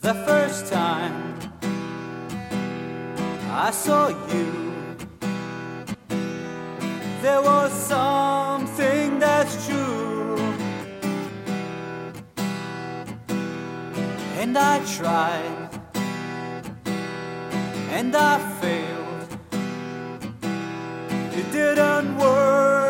The first time I saw you, there was something that's true. And I tried, and I failed. It didn't work,